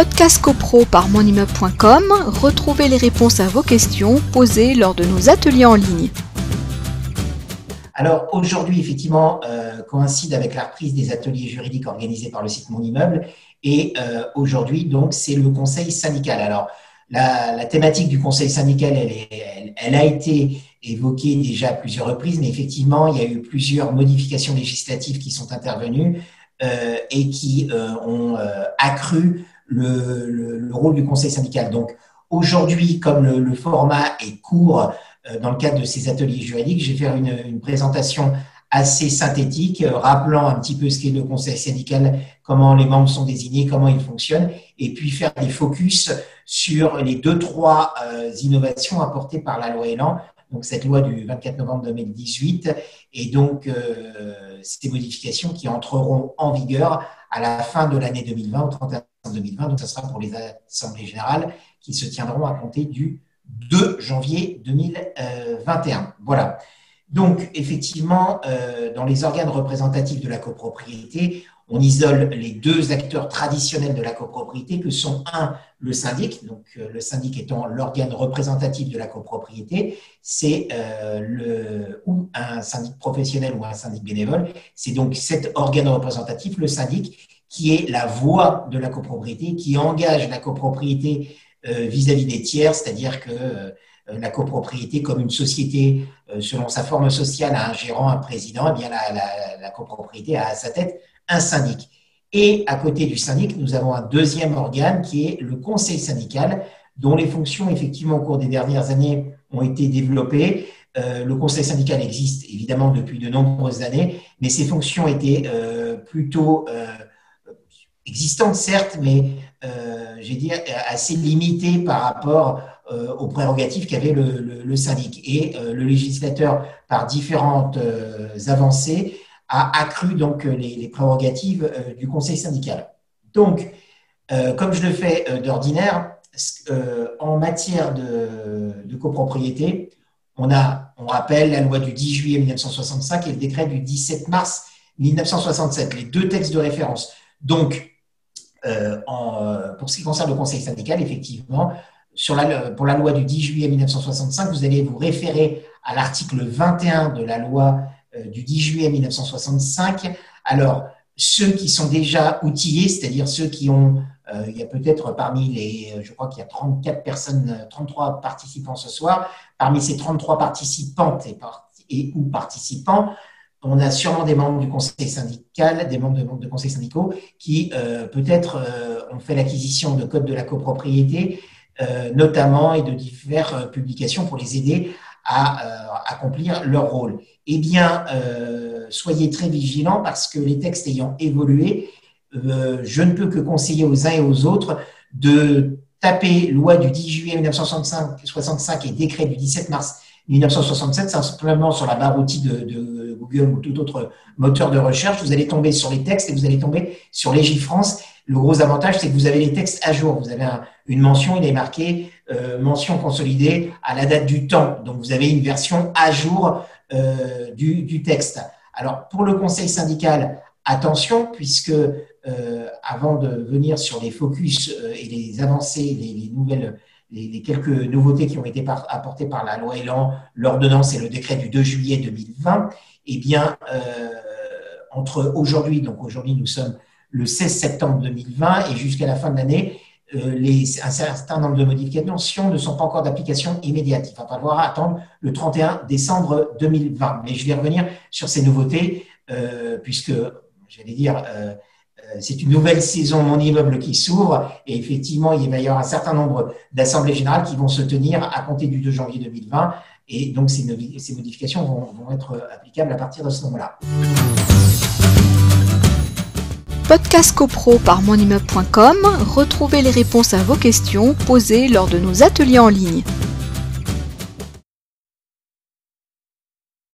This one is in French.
Podcast CoPro par monimmeuble.com, retrouvez les réponses à vos questions posées lors de nos ateliers en ligne. Alors aujourd'hui, effectivement, euh, coïncide avec la reprise des ateliers juridiques organisés par le site Mon Immeuble. Et euh, aujourd'hui, donc, c'est le conseil syndical. Alors, la, thématique du conseil syndical, elle, elle, a été évoquée déjà à plusieurs reprises, mais effectivement, il y a eu plusieurs modifications législatives qui sont intervenues euh, et qui ont accru le, rôle du conseil syndical. Donc aujourd'hui, comme le, format est court euh, dans le cadre de ces ateliers juridiques, je vais faire une, présentation assez synthétique, euh, rappelant un petit peu ce qu'est le conseil syndical, comment les membres sont désignés, comment ils fonctionnent, et puis faire des focus sur les deux, trois euh, innovations apportées par la loi Elan, donc cette loi du 24 novembre 2018, et donc ces modifications qui entreront en vigueur à la fin de l'année 2020, au 31 2020. Donc, ça sera pour les assemblées générales qui se tiendront à compter du 2 janvier 2021. Voilà. Donc, effectivement, euh, dans les organes représentatifs de la copropriété, on isole les deux acteurs traditionnels de la copropriété, que sont un, le syndic, donc euh, le syndic étant l'organe représentatif de la copropriété, c'est euh, le ou un syndic professionnel ou un syndic bénévole, c'est donc cet organe représentatif, le syndic, qui est la voix de la copropriété, qui engage la copropriété euh, vis-à-vis des tiers, c'est-à-dire que euh, la copropriété, comme une société, euh, selon sa forme sociale, a un gérant, un président, eh bien la, copropriété a à sa tête un syndic. Et à côté du syndic, nous avons un deuxième organe qui est le conseil syndical, dont les fonctions, effectivement, au cours des dernières années, ont été développées. le conseil syndical existe évidemment depuis de nombreuses années, mais ses fonctions étaient plutôt existante certes, mais euh, assez limitée par rapport euh, aux prérogatives qu'avait le, syndic. Et euh, le législateur, par différentes avancées, a accru donc les, prérogatives du conseil syndical. Donc, comme je le fais d'ordinaire, en matière de, copropriété, on a, on rappelle la loi du 10 juillet 1965 et le décret du 17 mars 1967, les deux textes de référence. Donc, euh, euh, pour ce qui concerne le conseil syndical, effectivement, pour la loi du 10 juillet 1965, vous allez vous référer à l'article 21 de la loi euh, du 10 juillet 1965. Alors, ceux qui sont déjà outillés, c'est-à-dire ceux qui ont, il y a peut-être parmi les, je crois qu'il y a 34 personnes, 33 participants ce soir, parmi ces 33 participantes et ou participants, on a sûrement des membres du conseil syndical, des membres de, conseils syndicaux qui euh, peut-être euh, ont fait l'acquisition de codes de la copropriété, euh, notamment, et de diverses publications pour les aider à accomplir leur rôle. Eh bien, soyez très vigilants parce que les textes ayant évolué, je ne peux que conseiller aux uns et aux autres de taper loi du 10 juillet 1965 et décret du 17 mars 1967, simplement sur la barre outil de, Google ou tout autre moteur de recherche, vous allez tomber sur les textes et vous allez tomber sur Légifrance. Le gros avantage, c'est que vous avez les textes à jour. Vous avez une mention, il est marqué euh, mention consolidée à la date du temps. Donc, vous avez une version à jour euh, du, texte. Alors, pour le conseil syndical, attention, puisque euh, avant de venir sur les focus et les avancées, les nouvelles les, quelques nouveautés qui ont été apportées par la loi Elan, l'ordonnance et le décret du 2 juillet 2020, eh bien, euh, entre aujourd'hui, donc aujourd'hui nous sommes le 16 septembre 2020 et jusqu'à la fin de l'année, euh, un certain nombre de modifications ne sont pas encore d'application immédiate. Il va falloir attendre le 31 décembre 2020. Mais je vais revenir sur ces nouveautés, euh, puisque, j'allais dire, c'est une nouvelle saison Mon immeuble qui s'ouvre et effectivement, il va y avoir un certain nombre d'assemblées générales qui vont se tenir à compter du 2 janvier 2020 et donc ces, modifications vont, être applicables à partir de ce moment-là. Podcast CoPro par monimmeuble.com, retrouvez les réponses à vos questions posées lors de nos ateliers en ligne.